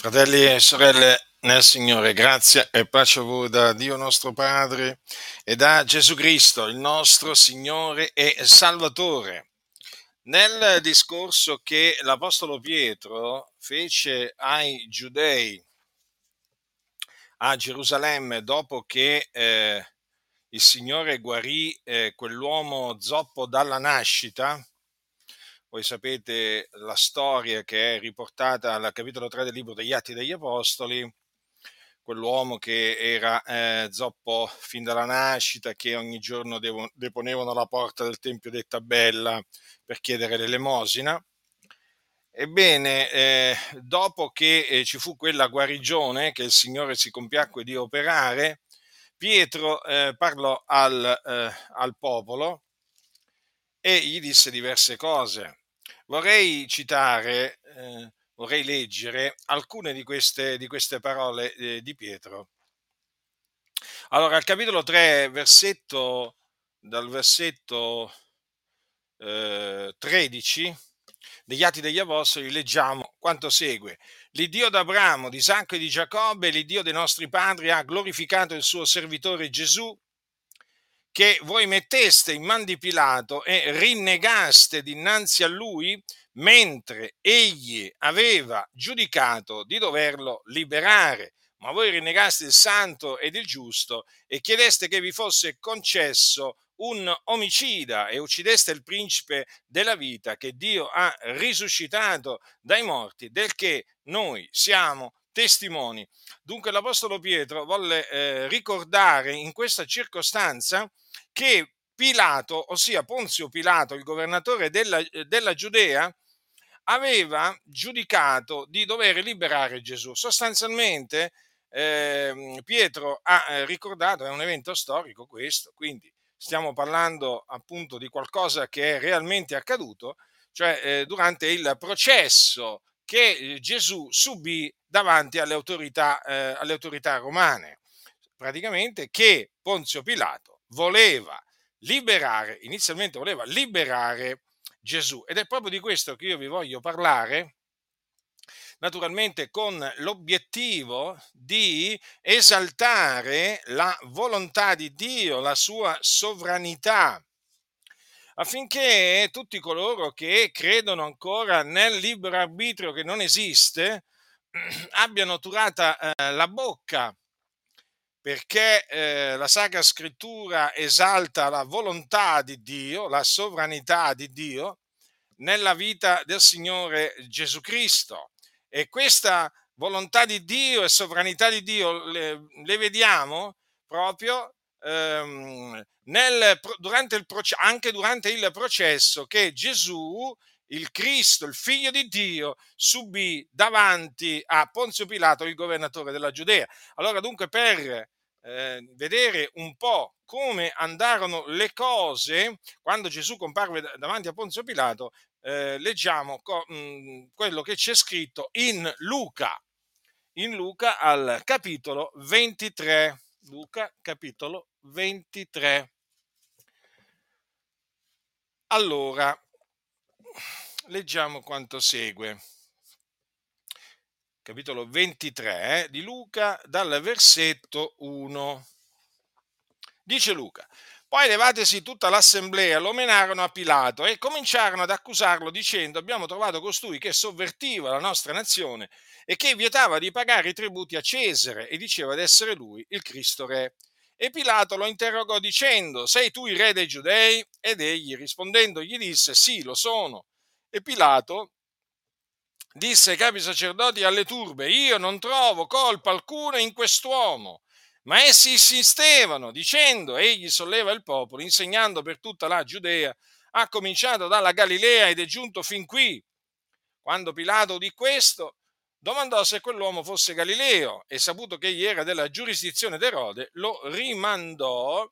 Fratelli e sorelle nel Signore, grazia e pace a voi da Dio nostro Padre e da Gesù Cristo, il nostro Signore e Salvatore. Nel discorso che l'Apostolo Pietro fece ai giudei a Gerusalemme dopo che eh, il Signore guarì eh, quell'uomo zoppo dalla nascita, voi sapete la storia che è riportata al capitolo 3 del libro degli Atti degli Apostoli, quell'uomo che era eh, zoppo fin dalla nascita, che ogni giorno devo, deponevano alla porta del Tempio detta Bella per chiedere l'elemosina. Ebbene, eh, dopo che eh, ci fu quella guarigione che il Signore si compiacque di operare, Pietro eh, parlò al, eh, al popolo e gli disse diverse cose Vorrei citare, eh, vorrei leggere alcune di queste, di queste parole eh, di Pietro. Allora, al capitolo 3, versetto, dal versetto eh, 13 degli Atti degli Apostoli, leggiamo quanto segue. L'Iddio d'Abramo, di Isacco e di Giacobbe, l'Iddio dei nostri padri, ha glorificato il suo servitore Gesù, che voi metteste in man di Pilato e rinnegaste dinanzi a lui mentre egli aveva giudicato di doverlo liberare. Ma voi rinnegaste il santo ed il giusto e chiedeste che vi fosse concesso un omicida e uccideste il principe della vita che Dio ha risuscitato dai morti, del che noi siamo testimoni. Dunque l'Apostolo Pietro volle eh, ricordare in questa circostanza che Pilato, ossia Ponzio Pilato, il governatore della, della Giudea, aveva giudicato di dover liberare Gesù. Sostanzialmente eh, Pietro ha eh, ricordato, è un evento storico questo, quindi stiamo parlando appunto di qualcosa che è realmente accaduto, cioè eh, durante il processo che eh, Gesù subì davanti alle autorità, eh, alle autorità romane. Praticamente che Ponzio Pilato voleva liberare, inizialmente voleva liberare Gesù. Ed è proprio di questo che io vi voglio parlare, naturalmente con l'obiettivo di esaltare la volontà di Dio, la sua sovranità, affinché tutti coloro che credono ancora nel libero arbitrio che non esiste abbiano turata eh, la bocca perché eh, la Sacra Scrittura esalta la volontà di Dio, la sovranità di Dio nella vita del Signore Gesù Cristo. E questa volontà di Dio e sovranità di Dio le, le vediamo proprio ehm, nel, durante il, anche durante il processo che Gesù il Cristo, il figlio di Dio, subì davanti a Ponzio Pilato, il governatore della Giudea. Allora dunque per eh, vedere un po' come andarono le cose quando Gesù comparve davanti a Ponzio Pilato, eh, leggiamo co- mh, mm, quello che c'è scritto in Luca, in Luca al capitolo 23. Luca capitolo 23. Allora, leggiamo quanto segue. Capitolo 23 eh, di Luca, dal versetto 1. Dice Luca, poi levatesi tutta l'assemblea, lo menarono a Pilato e cominciarono ad accusarlo dicendo abbiamo trovato costui che sovvertiva la nostra nazione e che vietava di pagare i tributi a Cesare e diceva di essere lui il Cristo Re. E Pilato lo interrogò dicendo, sei tu il re dei giudei? Ed egli rispondendo gli disse, sì, lo sono. E Pilato disse ai capi sacerdoti alle turbe, io non trovo colpa alcuna in quest'uomo. Ma essi insistevano, dicendo, egli solleva il popolo, insegnando per tutta la Giudea, ha cominciato dalla Galilea ed è giunto fin qui. Quando Pilato udì questo, domandò se quell'uomo fosse Galileo e saputo che egli era della giurisdizione d'Erode, lo rimandò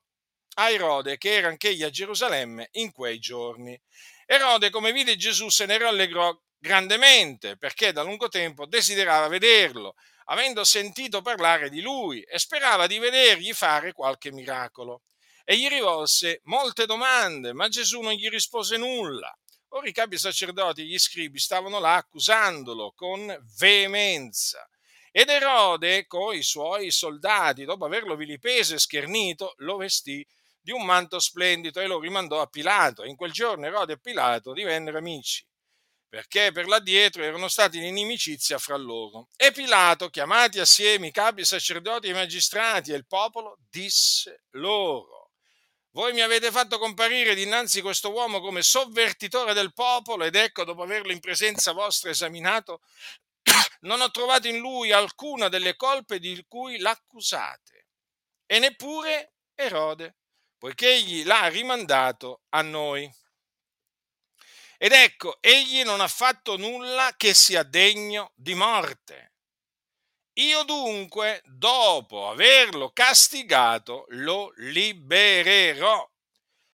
a Erode che era anch'egli a Gerusalemme in quei giorni. Erode, come vide Gesù, se ne rallegrò grandemente perché da lungo tempo desiderava vederlo, avendo sentito parlare di lui e sperava di vedergli fare qualche miracolo. E gli rivolse molte domande, ma Gesù non gli rispose nulla. Ora i capi sacerdoti e gli scribi stavano là accusandolo con veemenza. Ed Erode, con i suoi soldati, dopo averlo vilipeso e schernito, lo vestì di un manto splendido e lo rimandò a Pilato. In quel giorno Erode e Pilato divennero amici perché per l'addietro erano stati in inimicizia fra loro. E Pilato, chiamati assieme i capi, sacerdoti e i magistrati e il popolo, disse loro, voi mi avete fatto comparire dinanzi questo uomo come sovvertitore del popolo ed ecco, dopo averlo in presenza vostra esaminato, non ho trovato in lui alcuna delle colpe di cui l'accusate, e neppure Erode, poiché egli l'ha rimandato a noi. Ed ecco, egli non ha fatto nulla che sia degno di morte. Io dunque, dopo averlo castigato, lo libererò.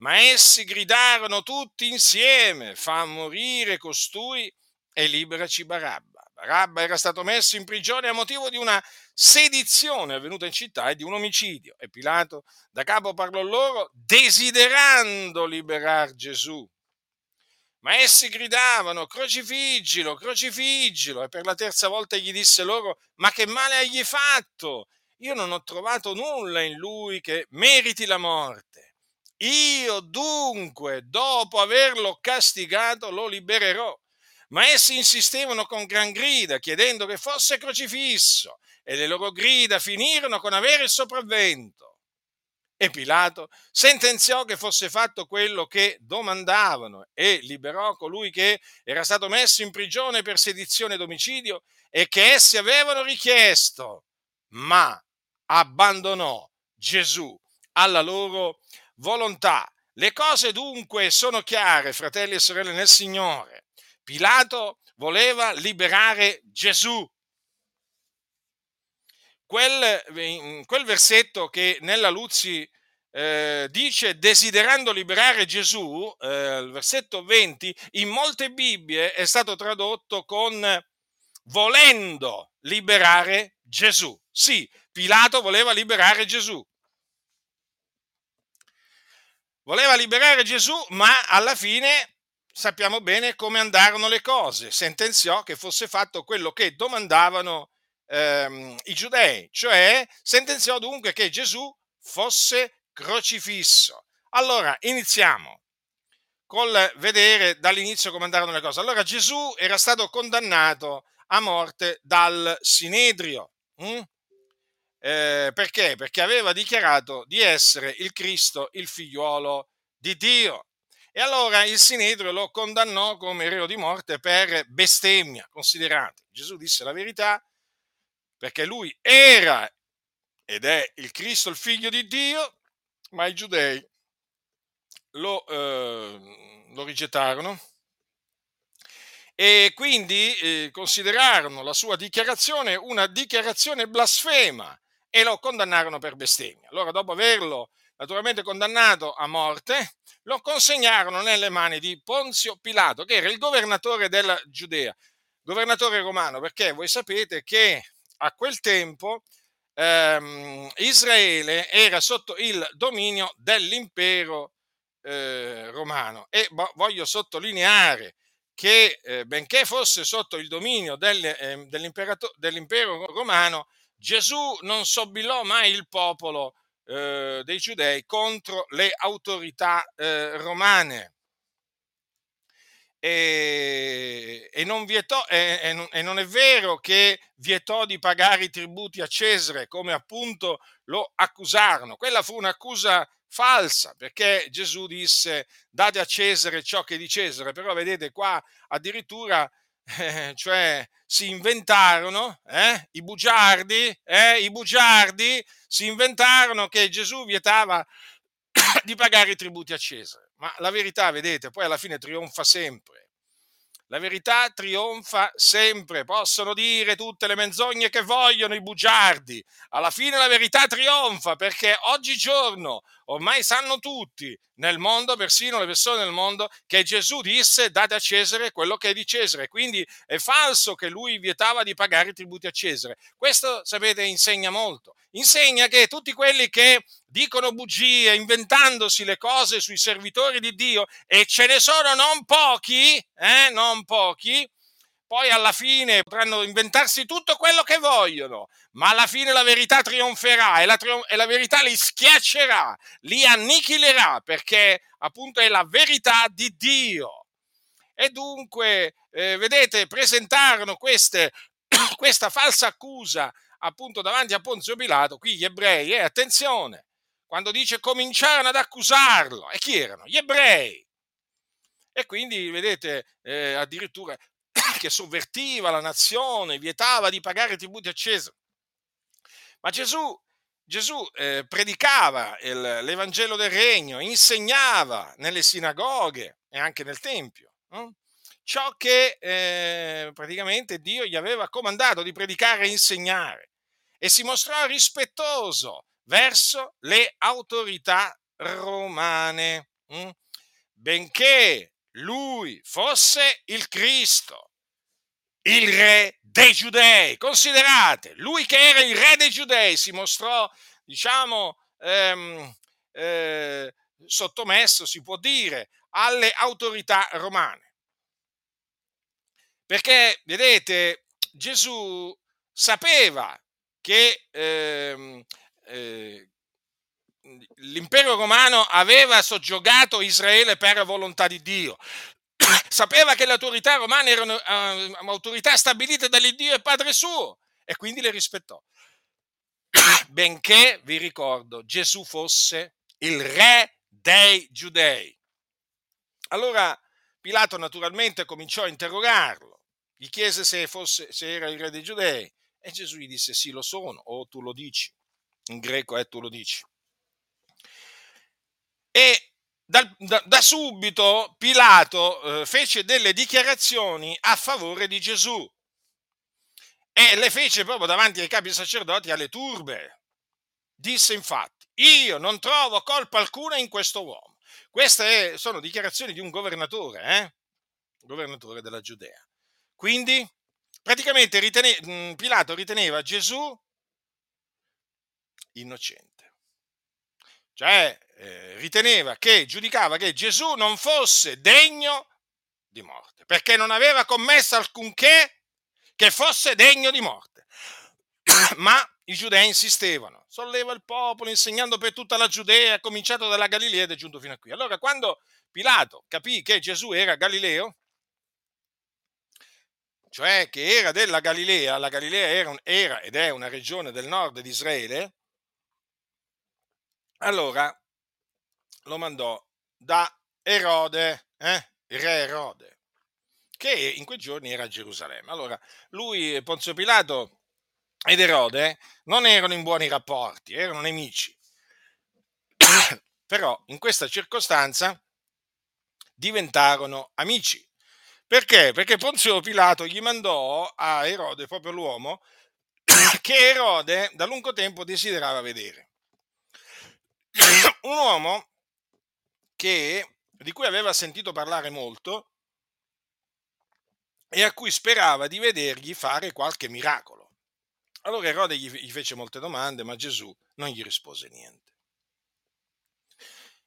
Ma essi gridarono tutti insieme, fa morire costui e liberaci Barabba. Barabba era stato messo in prigione a motivo di una sedizione avvenuta in città e di un omicidio. E Pilato da capo parlò loro, desiderando liberare Gesù ma essi gridavano, crocifiggilo, crocifiggilo. E per la terza volta gli disse loro, ma che male hai fatto? Io non ho trovato nulla in lui che meriti la morte. Io dunque, dopo averlo castigato, lo libererò. Ma essi insistevano con gran grida, chiedendo che fosse crocifisso, e le loro grida finirono con avere il sopravvento. E Pilato sentenziò che fosse fatto quello che domandavano e liberò colui che era stato messo in prigione per sedizione ed omicidio e che essi avevano richiesto, ma abbandonò Gesù alla loro volontà. Le cose dunque sono chiare, fratelli e sorelle nel Signore. Pilato voleva liberare Gesù quel, quel versetto che nella Luzzi eh, dice desiderando liberare Gesù, eh, il versetto 20, in molte Bibbie è stato tradotto con volendo liberare Gesù. Sì, Pilato voleva liberare Gesù. Voleva liberare Gesù, ma alla fine sappiamo bene come andarono le cose. Sentenziò che fosse fatto quello che domandavano ehm, i giudei, cioè sentenziò dunque che Gesù fosse crocifisso. Allora, iniziamo col vedere dall'inizio come andarono le cose. Allora Gesù era stato condannato a morte dal Sinedrio. Hm? Eh, perché? Perché aveva dichiarato di essere il Cristo, il figliuolo di Dio. E allora il Sinedrio lo condannò come reo di morte per bestemmia. Considerate, Gesù disse la verità, perché lui era ed è il Cristo, il figlio di Dio, ma i giudei lo, eh, lo rigettarono e quindi eh, considerarono la sua dichiarazione una dichiarazione blasfema e lo condannarono per bestemmia. Allora, dopo averlo naturalmente condannato a morte, lo consegnarono nelle mani di Ponzio Pilato, che era il governatore della Giudea, governatore romano, perché voi sapete che a quel tempo ehm, Israele era sotto il dominio dell'impero eh, romano. E voglio sottolineare che eh, benché fosse sotto il dominio del, eh, dell'impero romano, Gesù non sobillò mai il popolo eh, dei giudei contro le autorità eh, romane e, e, non vietò, e, e, non è vero che vietò di pagare i tributi a Cesare, come appunto lo accusarono. Quella fu un'accusa falsa, perché Gesù disse date a Cesare ciò che è di Cesare, però vedete qua addirittura eh, cioè si inventarono, eh, i bugiardi, eh, i bugiardi si inventarono che Gesù vietava di pagare i tributi a Cesare. Ma la verità, vedete, poi alla fine trionfa sempre. La verità trionfa sempre, possono dire tutte le menzogne che vogliono i bugiardi, alla fine la verità trionfa perché oggigiorno ormai sanno tutti nel mondo, persino le persone nel mondo, che Gesù disse date a Cesare quello che è di Cesare, quindi è falso che lui vietava di pagare i tributi a Cesare. Questo, sapete, insegna molto. Insegna che tutti quelli che dicono bugie, inventandosi le cose sui servitori di Dio, e ce ne sono non pochi, eh, non pochi, poi alla fine potranno inventarsi tutto quello che vogliono, ma alla fine la verità trionferà e la, e la verità li schiaccerà, li annichilerà, perché appunto è la verità di Dio. E dunque, eh, vedete, presentarono queste, questa falsa accusa appunto davanti a Ponzio Pilato, qui gli ebrei, e eh, attenzione, quando dice cominciarono ad accusarlo, e chi erano? Gli ebrei. E quindi, vedete, eh, addirittura che sovvertiva la nazione, vietava di pagare tributi a Cesare. Ma Gesù, Gesù eh, predicava il, l'Evangelo del Regno, insegnava nelle sinagoghe e anche nel Tempio. No? Ciò che eh, praticamente Dio gli aveva comandato di predicare e insegnare e si mostrò rispettoso verso le autorità romane, hm? benché lui fosse il Cristo, il re dei giudei. Considerate, lui che era il re dei giudei si mostrò, diciamo, ehm, eh, sottomesso, si può dire, alle autorità romane. Perché, vedete, Gesù sapeva che ehm, eh, l'impero romano aveva soggiogato Israele per volontà di Dio. Sapeva che le autorità romane erano uh, autorità stabilite dall'Iddio e Padre suo e quindi le rispettò. Benché, vi ricordo, Gesù fosse il re dei giudei. Allora Pilato naturalmente cominciò a interrogarlo, gli chiese se, fosse, se era il re dei giudei e Gesù gli disse sì, lo sono, o tu lo dici. In greco è eh, tu lo dici. E da, da, da subito Pilato eh, fece delle dichiarazioni a favore di Gesù e le fece proprio davanti ai capi sacerdoti alle turbe. Disse infatti, io non trovo colpa alcuna in questo uomo. Queste sono dichiarazioni di un governatore, eh? governatore della Giudea. Quindi praticamente ritene, Pilato riteneva Gesù innocente. Cioè eh, riteneva che, giudicava che Gesù non fosse degno di morte, perché non aveva commesso alcunché che fosse degno di morte. Ma i giudei insistevano, solleva il popolo insegnando per tutta la Giudea, cominciato dalla Galilea ed è giunto fino a qui. Allora quando Pilato capì che Gesù era Galileo, cioè che era della Galilea, la Galilea era, un, era ed è una regione del nord di Israele, allora lo mandò da Erode, eh? re Erode, che in quei giorni era a Gerusalemme. Allora, lui, Ponzio Pilato ed Erode non erano in buoni rapporti, erano nemici. Però in questa circostanza diventarono amici. Perché? Perché Ponzio Pilato gli mandò a Erode, proprio l'uomo, che Erode da lungo tempo desiderava vedere. Un uomo che, di cui aveva sentito parlare molto e a cui sperava di vedergli fare qualche miracolo. Allora Erode gli, fece molte domande, ma Gesù non gli rispose niente.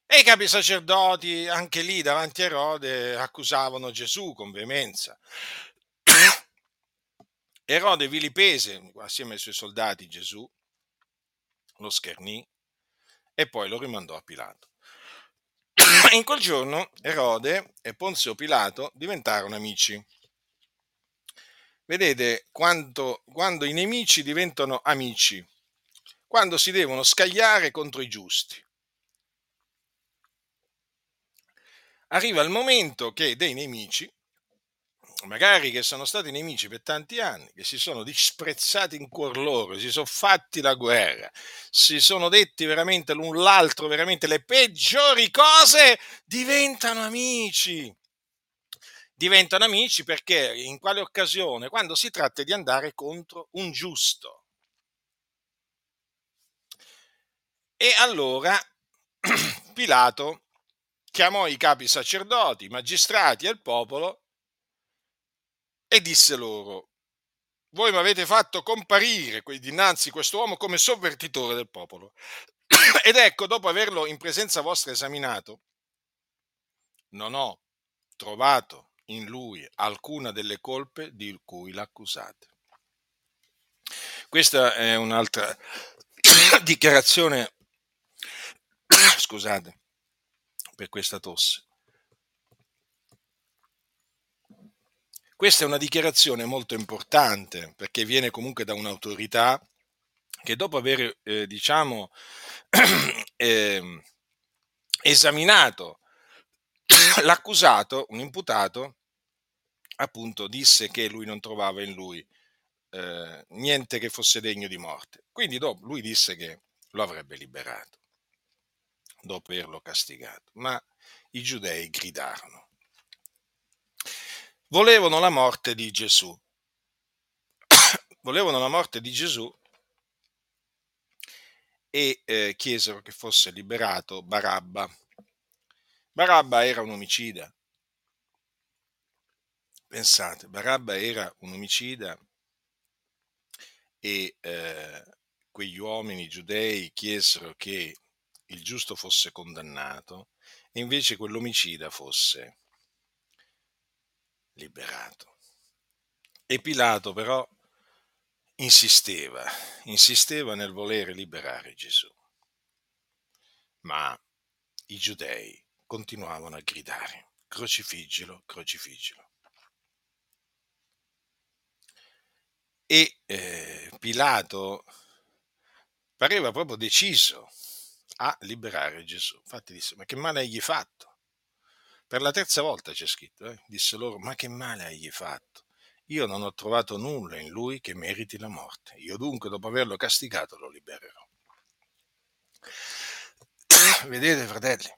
E i capi sacerdoti, anche lì davanti a Erode, accusavano Gesù con veemenza. Erode vilipese assieme ai suoi soldati Gesù, lo schernì e poi lo rimandò a Pilato. In quel giorno Erode e Ponzio Pilato diventarono amici. Vedete quanto, quando i nemici diventano amici, quando si devono scagliare contro i giusti. arriva il momento che dei nemici, magari che sono stati nemici per tanti anni, che si sono disprezzati in cuor loro, si sono fatti la guerra, si sono detti veramente l'un l'altro, veramente le peggiori cose, diventano amici. Diventano amici perché in quale occasione? Quando si tratta di andare contro un giusto. E allora Pilato chiamò i capi sacerdoti, i magistrati e il popolo e disse loro, voi mi avete fatto comparire dinanzi quest'uomo come sovvertitore del popolo. Ed ecco, dopo averlo in presenza vostra esaminato, non ho trovato in lui alcuna delle colpe di cui l'accusate. Questa è un'altra dichiarazione, scusate per questa tosse. Questa è una dichiarazione molto importante perché viene comunque da un'autorità che dopo aver, eh, diciamo, eh, esaminato l'accusato, un imputato, appunto disse che lui non trovava in lui eh, niente che fosse degno di morte. Quindi dopo lui disse che lo avrebbe liberato dopo averlo castigato. Ma i giudei gridarono volevano la morte di Gesù. volevano la morte di Gesù e eh, chiesero che fosse liberato Barabba. Barabba era un omicida. Pensate, Barabba era un omicida e eh, quegli uomini giudei chiesero che il giusto fosse condannato e invece quell'omicida fosse liberato. E Pilato però insisteva, insisteva nel volere liberare Gesù. Ma i giudei continuavano a gridare, crocifiggilo, crocifiggilo. E eh, Pilato pareva proprio deciso a liberare Gesù. Infatti disse, ma che male hai fatto? Per la terza volta c'è scritto, eh? disse loro, ma che male hai fatto? Io non ho trovato nulla in lui che meriti la morte. Io dunque, dopo averlo castigato, lo libererò. Vedete, fratelli,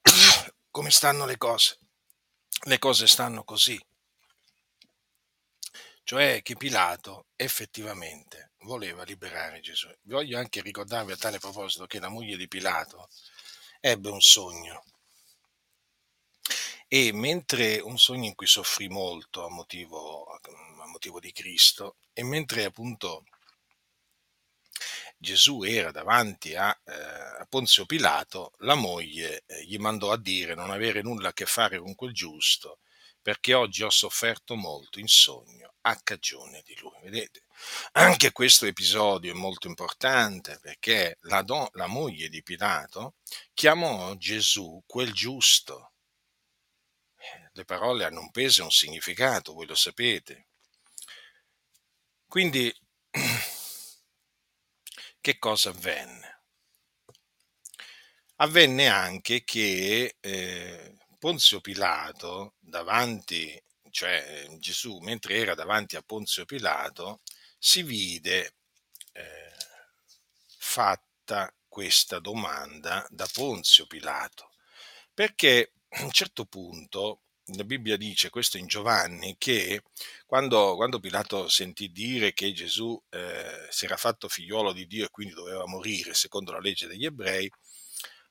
come stanno le cose? Le cose stanno così. Cioè che Pilato effettivamente voleva liberare Gesù. Voglio anche ricordarvi a tale proposito che la moglie di Pilato ebbe un sogno. E mentre un sogno in cui soffrì molto a motivo, a motivo di Cristo, e mentre appunto Gesù era davanti a, eh, a Ponzio Pilato, la moglie eh, gli mandò a dire non avere nulla a che fare con quel giusto, perché oggi ho sofferto molto in sogno a cagione di lui. Vedete? Anche questo episodio è molto importante perché la, do, la moglie di Pilato chiamò Gesù quel giusto. Eh, le parole hanno un peso e un significato, voi lo sapete. Quindi, che cosa avvenne? Avvenne anche che eh, Ponzio Pilato, davanti, cioè Gesù, mentre era davanti a Ponzio Pilato, si vide eh, fatta questa domanda da Ponzio Pilato, perché a un certo punto la Bibbia dice questo in Giovanni che quando, quando Pilato sentì dire che Gesù eh, si era fatto figliuolo di Dio e quindi doveva morire secondo la legge degli ebrei,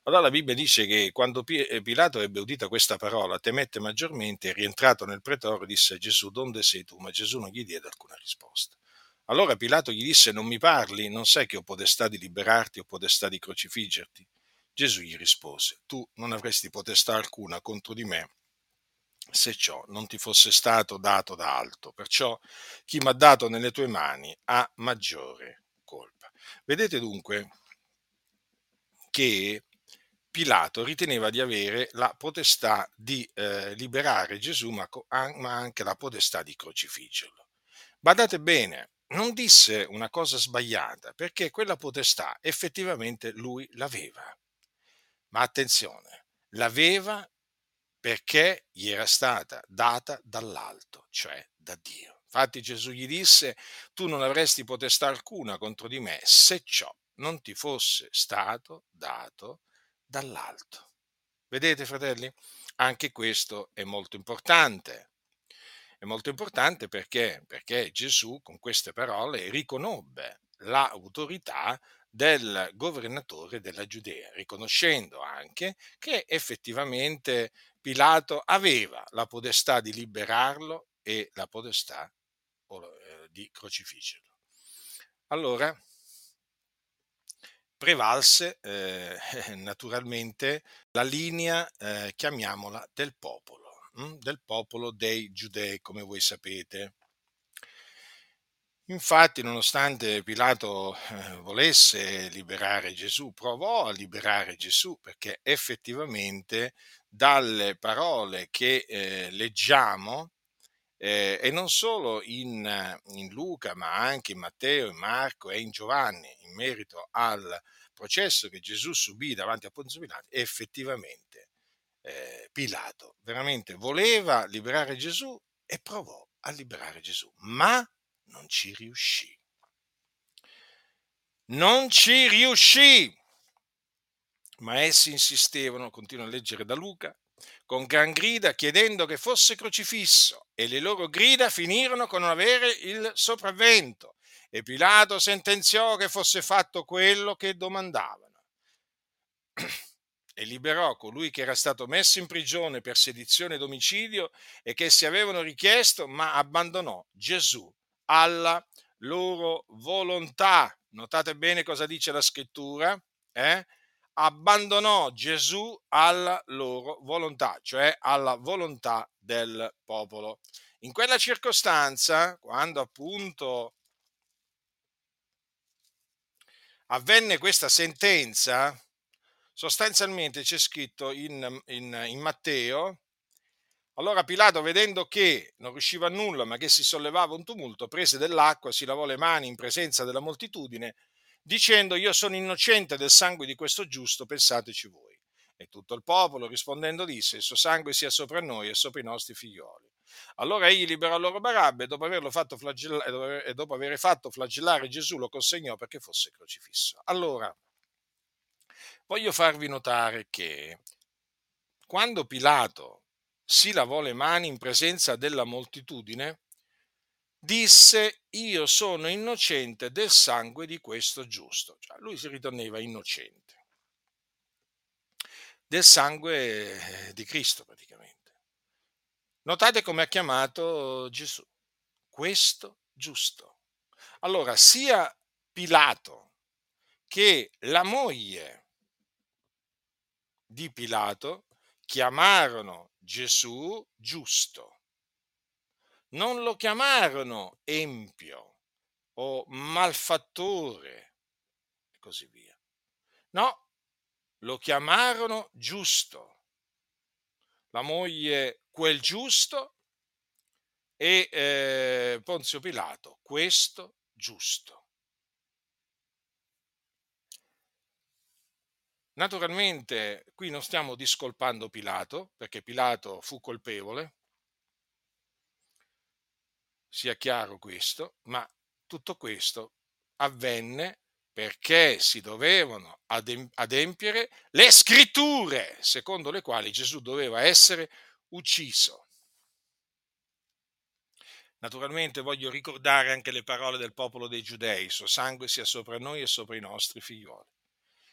allora la Bibbia dice che quando eh, Pilato ebbe udita questa parola temette maggiormente rientrato nel pretoro disse a Gesù donde sei tu? Ma Gesù non gli diede alcuna risposta. Allora Pilato gli disse: Non mi parli? Non sai che ho potestà di liberarti o potestà di crocifiggerti? Gesù gli rispose: Tu non avresti potestà alcuna contro di me se ciò non ti fosse stato dato da alto. Perciò chi mi ha dato nelle tue mani ha maggiore colpa. Vedete dunque che Pilato riteneva di avere la potestà di eh, liberare Gesù, ma, ma anche la potestà di crocifiggerlo. Badate bene, non disse una cosa sbagliata, perché quella potestà effettivamente lui l'aveva. Ma attenzione, l'aveva perché gli era stata data dall'alto, cioè da Dio. Infatti Gesù gli disse, tu non avresti potestà alcuna contro di me se ciò non ti fosse stato dato dall'alto. Vedete, fratelli? Anche questo è molto importante è molto importante perché, perché Gesù con queste parole riconobbe l'autorità del governatore della Giudea, riconoscendo anche che effettivamente Pilato aveva la potestà di liberarlo e la potestà eh, di crocifiggerlo. Allora, prevalse eh, naturalmente la linea, eh, chiamiamola, del popolo? Del popolo dei giudei, come voi sapete. Infatti, nonostante Pilato eh, volesse liberare Gesù, provò a liberare Gesù perché effettivamente dalle parole che eh, leggiamo, eh, e non solo in, in, Luca, ma anche in Matteo, in Marco e in Giovanni, in merito al processo che Gesù subì davanti a Ponzio Pilato, effettivamente eh, Pilato veramente voleva liberare Gesù e provò a liberare Gesù, ma non ci riuscì. Non ci riuscì! Ma essi insistevano, continuo a leggere da Luca, con gran grida chiedendo che fosse crocifisso e le loro grida finirono con non avere il sopravvento e Pilato sentenziò che fosse fatto quello che domandavano e liberò colui che era stato messo in prigione per sedizione ed omicidio e che si avevano richiesto, ma abbandonò Gesù alla loro volontà. Notate bene cosa dice la scrittura, eh? abbandonò Gesù alla loro volontà, cioè alla volontà del popolo. In quella circostanza, quando appunto avvenne questa sentenza, sostanzialmente c'è scritto in, in, in Matteo, allora Pilato, vedendo che non riusciva a nulla, ma che si sollevava un tumulto, prese dell'acqua, si lavò le mani in presenza della moltitudine, dicendo io sono innocente del sangue di questo giusto, pensateci voi. E tutto il popolo rispondendo disse, il suo sangue sia sopra noi e sopra i nostri figlioli. Allora egli liberò loro Barabbe e dopo, averlo fatto flagellare, e dopo aver fatto flagellare Gesù lo consegnò perché fosse crocifisso. Allora, voglio farvi notare che quando Pilato si lavò le mani in presenza della moltitudine, disse io sono innocente del sangue di questo giusto. Cioè, lui si riteneva innocente del sangue di Cristo praticamente. Notate come ha chiamato Gesù, questo giusto. Allora, sia Pilato che la moglie di Pilato chiamarono Gesù giusto. Non lo chiamarono empio o malfattore e così via. No, lo chiamarono giusto. La moglie quel giusto e eh, Ponzio Pilato questo giusto. Naturalmente qui non stiamo discolpando Pilato, perché Pilato fu colpevole, sia chiaro questo, ma tutto questo avvenne perché si dovevano adempiere le scritture, secondo le quali Gesù doveva essere ucciso. Naturalmente voglio ricordare anche le parole del popolo dei giudei, il suo sangue sia sopra noi e sopra i nostri figlioli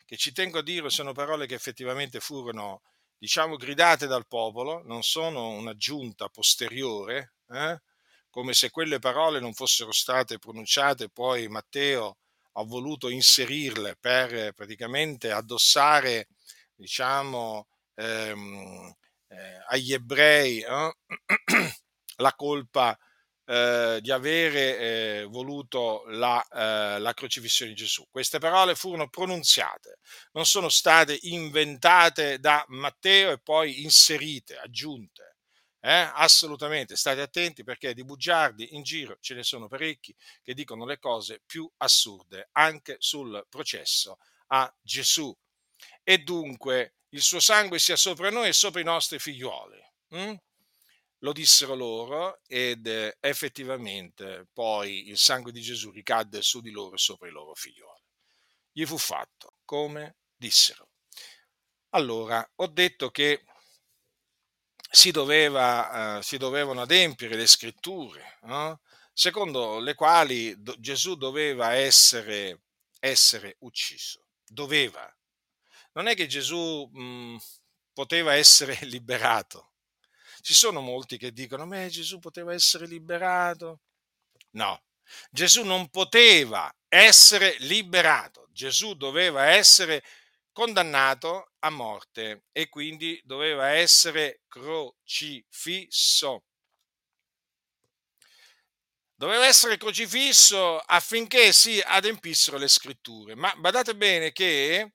che ci tengo a dire sono parole che effettivamente furono, diciamo, gridate dal popolo, non sono un'aggiunta posteriore, eh? come se quelle parole non fossero state pronunciate, poi Matteo ha voluto inserirle per praticamente addossare, diciamo, ehm, eh, agli ebrei eh? la colpa eh, di avere eh, voluto la, eh, la, crocifissione di Gesù. Queste parole furono pronunziate, non sono state inventate da Matteo e poi inserite, aggiunte. Eh? Assolutamente, state attenti perché di bugiardi in giro ce ne sono parecchi che dicono le cose più assurde anche sul processo a Gesù. E dunque il suo sangue sia sopra noi e sopra i nostri figlioli. Mm? Lo dissero loro ed eh, effettivamente poi il sangue di Gesù ricadde su di loro e sopra i loro figlioli. Gli fu fatto come dissero. Allora, ho detto che si, doveva, eh, si dovevano adempiere le scritture, no? secondo le quali do, Gesù doveva essere, essere, ucciso. Doveva. Non è che Gesù mh, poteva essere liberato. Ci sono molti che dicono, ma Gesù poteva essere liberato. No, Gesù non poteva essere liberato, Gesù doveva essere condannato a morte e quindi doveva essere crocifisso. Doveva essere crocifisso affinché si adempissero le scritture. Ma badate bene che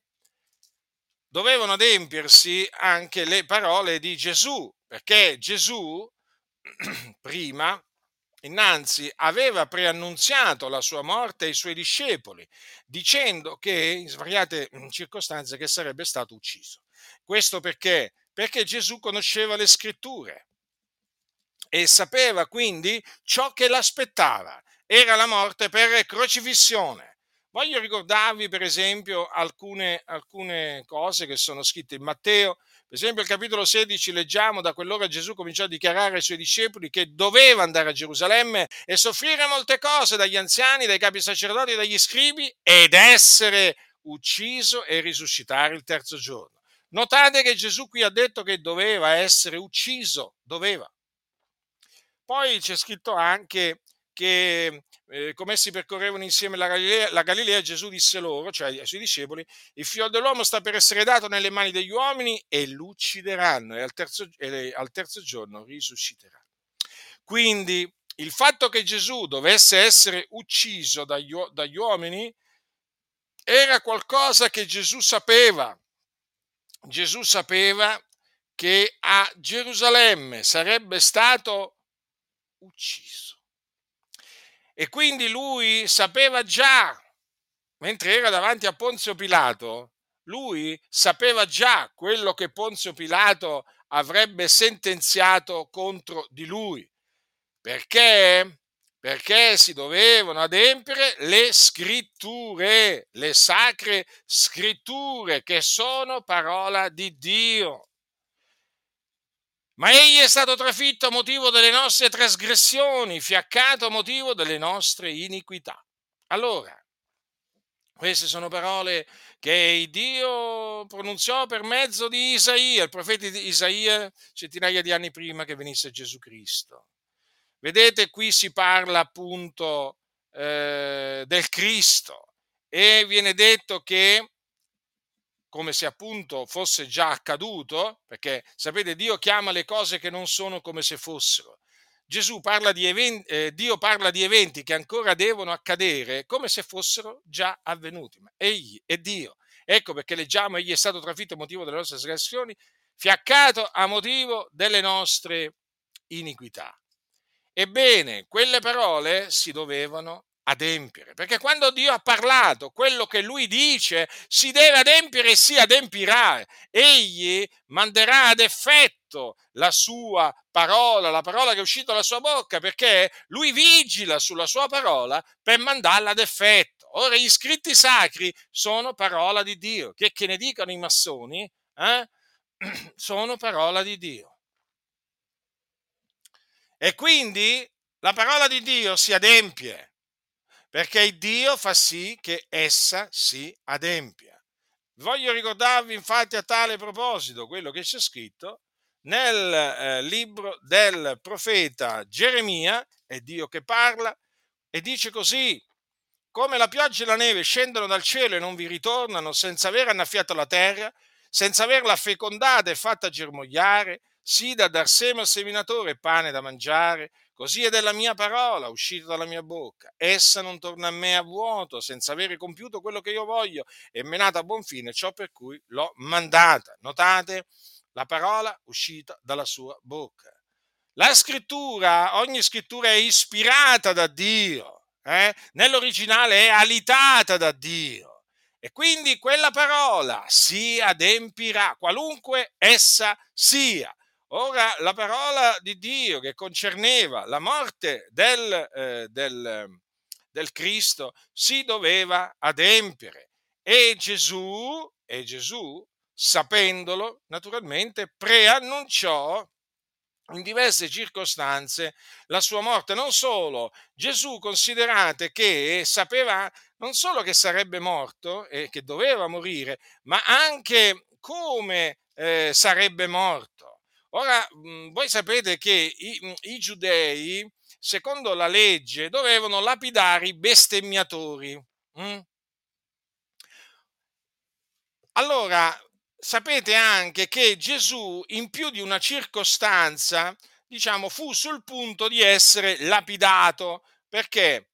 dovevano adempiersi anche le parole di Gesù, perché Gesù prima, innanzi, aveva preannunziato la sua morte ai suoi discepoli, dicendo che in svariate circostanze che sarebbe stato ucciso. Questo perché? Perché Gesù conosceva le scritture e sapeva quindi ciò che l'aspettava. Era la morte per crocifissione. Voglio ricordarvi per esempio alcune, alcune cose che sono scritte in Matteo, per esempio, al capitolo 16 leggiamo da quell'ora Gesù cominciò a dichiarare ai suoi discepoli che doveva andare a Gerusalemme e soffrire molte cose dagli anziani, dai capi sacerdoti, dagli scribi ed essere ucciso e risuscitare il terzo giorno. Notate che Gesù qui ha detto che doveva essere ucciso, doveva. Poi c'è scritto anche che eh, come essi percorrevano insieme la Galilea, la Galilea, Gesù disse loro, cioè ai suoi discepoli, il figlio dell'uomo sta per essere dato nelle mani degli uomini e lo uccideranno e al terzo, e al terzo giorno risusciterà. Quindi il fatto che Gesù dovesse essere ucciso dagli, dagli uomini era qualcosa che Gesù sapeva. Gesù sapeva che a Gerusalemme sarebbe stato ucciso. E quindi lui sapeva già, mentre era davanti a Ponzio Pilato, lui sapeva già quello che Ponzio Pilato avrebbe sentenziato contro di lui. Perché? Perché si dovevano adempiere le scritture, le sacre scritture che sono parola di Dio ma egli è stato trafitto a motivo delle nostre trasgressioni, fiaccato a motivo delle nostre iniquità. Allora, queste sono parole che Dio pronunziò per mezzo di Isaia, il profeta di Isaia, centinaia di anni prima che venisse Gesù Cristo. Vedete, qui si parla appunto eh, del Cristo e viene detto che come se appunto fosse già accaduto, perché sapete Dio chiama le cose che non sono come se fossero. Gesù parla di eventi, eh, Dio parla di eventi che ancora devono accadere come se fossero già avvenuti. Ma egli è Dio. Ecco perché leggiamo, egli è stato trafitto a motivo delle nostre trasgressioni, fiaccato a motivo delle nostre iniquità. Ebbene, quelle parole si dovevano adempiere, perché quando Dio ha parlato quello che lui dice si deve adempiere e si adempirà. Egli manderà ad effetto la sua parola, la parola che è uscita dalla sua bocca, perché lui vigila sulla sua parola per mandarla ad effetto. Ora gli scritti sacri sono parola di Dio, che, che ne dicano i massoni, eh? sono parola di Dio. E quindi la parola di Dio si adempie perché Dio fa sì che essa si adempia. Voglio ricordarvi infatti a tale proposito quello che c'è scritto nel eh, libro del profeta Geremia, è Dio che parla, e dice così, come la pioggia e la neve scendono dal cielo e non vi ritornano senza aver annaffiato la terra, senza averla fecondata e fatta germogliare, sì da dar seme al seminatore e pane da mangiare, Così è della mia parola uscita dalla mia bocca. Essa non torna a me a vuoto, senza avere compiuto quello che io voglio e menata a buon fine ciò per cui l'ho mandata. Notate la parola uscita dalla sua bocca. La scrittura, ogni scrittura è ispirata da Dio, eh? nell'originale è alitata da Dio. E quindi quella parola si adempirà, qualunque essa sia. Ora la parola di Dio che concerneva la morte del, eh, del, del Cristo si doveva adempiere e Gesù, e Gesù, sapendolo, naturalmente preannunciò in diverse circostanze la sua morte. Non solo, Gesù considerate che sapeva non solo che sarebbe morto e che doveva morire, ma anche come eh, sarebbe morto. Ora, mhmm, voi sapete che i, mhmm, i, giudei, secondo la legge, dovevano lapidare i bestemmiatori. Allora sapete anche che Gesù in più di una circostanza, diciamo, fu sul punto di essere lapidato. Perché?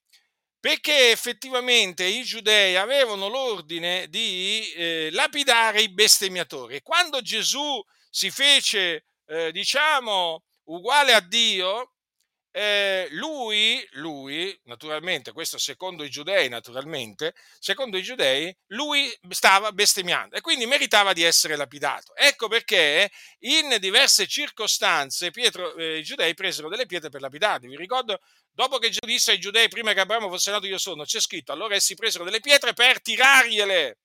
Perché effettivamente i giudei avevano l'ordine di eh, lapidare i bestemmiatori. Quando Gesù si fece, eh, diciamo, uguale a Dio, eh, lui, lui, naturalmente, questo secondo i giudei, naturalmente, secondo i giudei, lui stava bestemmiando e quindi meritava di essere lapidato. Ecco perché in diverse circostanze Pietro, eh, i giudei presero delle pietre per lapidarli. Vi ricordo, dopo che Gesù disse ai giudei, prima che Abramo fosse nato io sono, c'è scritto, allora essi presero delle pietre per tirargliele.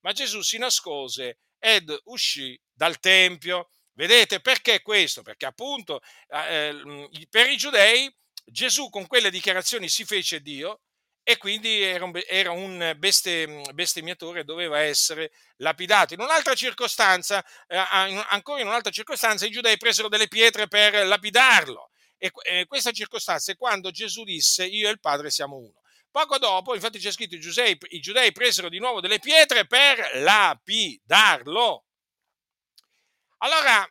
Ma Gesù si nascose ed uscì dal Tempio Vedete perché questo? Perché appunto eh, mm, per i giudei Gesù con quelle dichiarazioni si fece Dio e quindi era un, era un beste, mm, bestemmiatore, doveva essere lapidato. In un'altra circostanza, eh, ancora in un'altra circostanza, i giudei presero delle pietre per lapidarlo. E eh, questa circostanza è quando Gesù disse io e il Padre siamo uno. Poco dopo, infatti c'è scritto, i giudei, i giudei presero di nuovo delle pietre per lapidarlo. Allora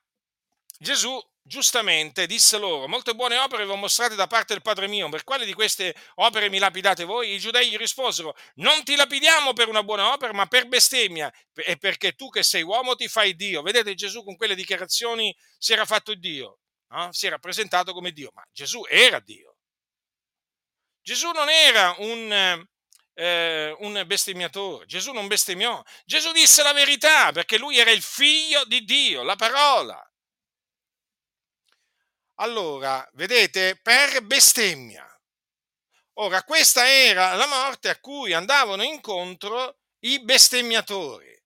Gesù giustamente disse loro, molte buone opere vi ho mostrate da parte del Padre mio, per quale di queste opere mi lapidate voi? I giudei gli risposero, non ti lapidiamo per una buona opera, ma per bestemmia, e perché tu che sei uomo ti fai Dio. Vedete, Gesù con quelle dichiarazioni si era fatto Dio, no? si era presentato come Dio, ma Gesù era Dio. Gesù non era un, eh, un bestemmiatore. Gesù non bestemmiò. Gesù disse la verità perché lui era il figlio di Dio, la parola. Allora, vedete, per bestemmia. Ora, questa era la morte a cui andavano incontro i bestemmiatori.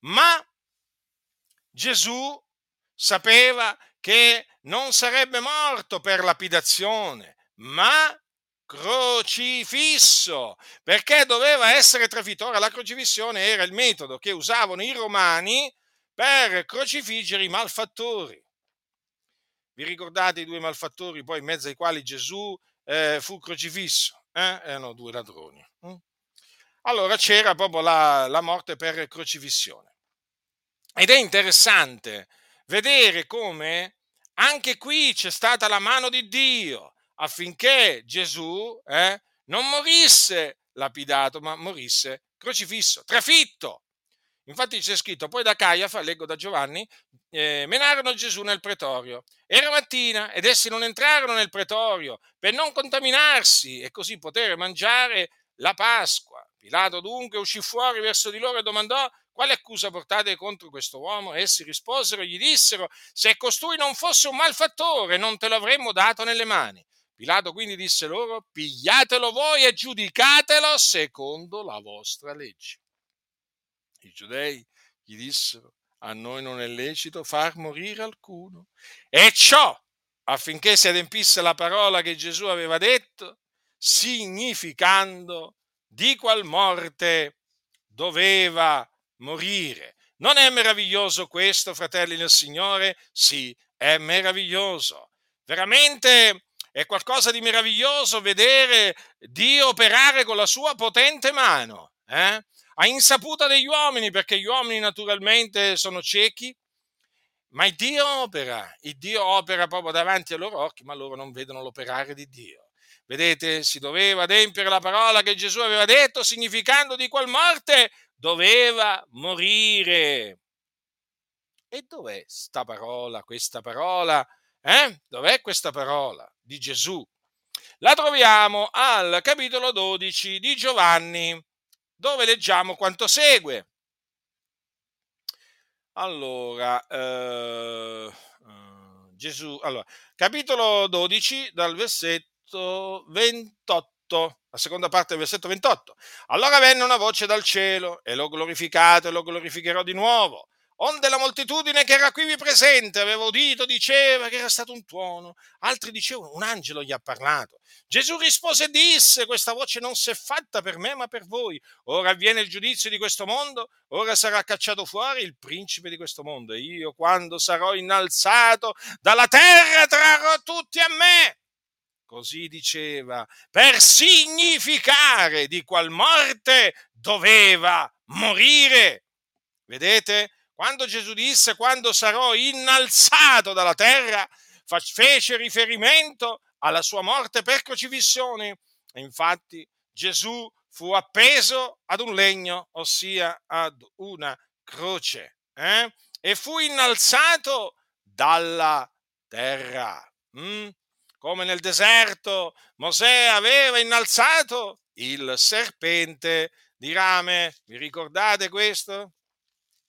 Ma Gesù sapeva che non sarebbe morto per lapidazione, ma crocifisso, perché doveva essere trafitto. Ora, la crocifissione era il metodo che usavano i romani per crocifiggere i malfattori. Vi ricordate i due malfattori poi in mezzo ai quali Gesù eh, fu crocifisso? Eh? Erano due ladroni. Hm? Allora c'era proprio la, la morte per crocifissione. Ed è interessante vedere come anche qui c'è stata la mano di Dio affinché Gesù eh, non morisse lapidato, ma morisse crocifisso, trafitto. Infatti c'è scritto, poi da Caiafa, leggo da Giovanni, eh, menarono Gesù nel pretorio. Era mattina ed essi non entrarono nel pretorio per non contaminarsi e così poter mangiare la Pasqua. Pilato dunque uscì fuori verso di loro e domandò quale accusa portate contro questo uomo? Essi risposero e gli dissero, se costui non fosse un malfattore non te l'avremmo dato nelle mani. Pilato quindi disse loro, pigliatelo voi e giudicatelo secondo la vostra legge. I giudei gli dissero, a noi non è lecito far morire alcuno. E ciò affinché si adempisse la parola che Gesù aveva detto, significando di qual morte doveva morire. Non è meraviglioso questo, fratelli del Signore? Sì, è meraviglioso. Veramente è qualcosa di meraviglioso vedere Dio operare con la sua potente mano, eh? a insaputa degli uomini, perché gli uomini naturalmente sono ciechi, ma il Dio opera, il Dio opera proprio davanti ai loro occhi, ma loro non vedono l'operare di Dio. Vedete, si doveva adempiere la parola che Gesù aveva detto, significando di qual morte doveva morire. E dov'è sta parola, questa parola? Eh? Dov'è questa parola di Gesù? La troviamo al capitolo 12 di Giovanni, dove leggiamo quanto segue. Allora, eh, eh Gesù, allora, capitolo 12 dal versetto 28 la seconda parte del versetto 28. Allora venne una voce dal cielo e l'ho glorificato e lo glorificherò di nuovo onde la moltitudine che era qui presente aveva udito, diceva che era stato un tuono, altri dicevano un angelo gli ha parlato. Gesù rispose e disse, questa voce non si è fatta per me ma per voi. Ora avviene il giudizio di questo mondo, ora sarà cacciato fuori il principe di questo mondo e io quando sarò innalzato dalla terra trarrò tutti a me. Così diceva, per significare di qual morte doveva morire Vedete? Quando Gesù disse quando sarò innalzato dalla terra, fece riferimento alla sua morte per crocifissione. E infatti Gesù fu appeso ad un legno, ossia ad una croce, eh? e fu innalzato dalla terra. Mm? Come nel deserto Mosè aveva innalzato il serpente di rame. Vi ricordate questo?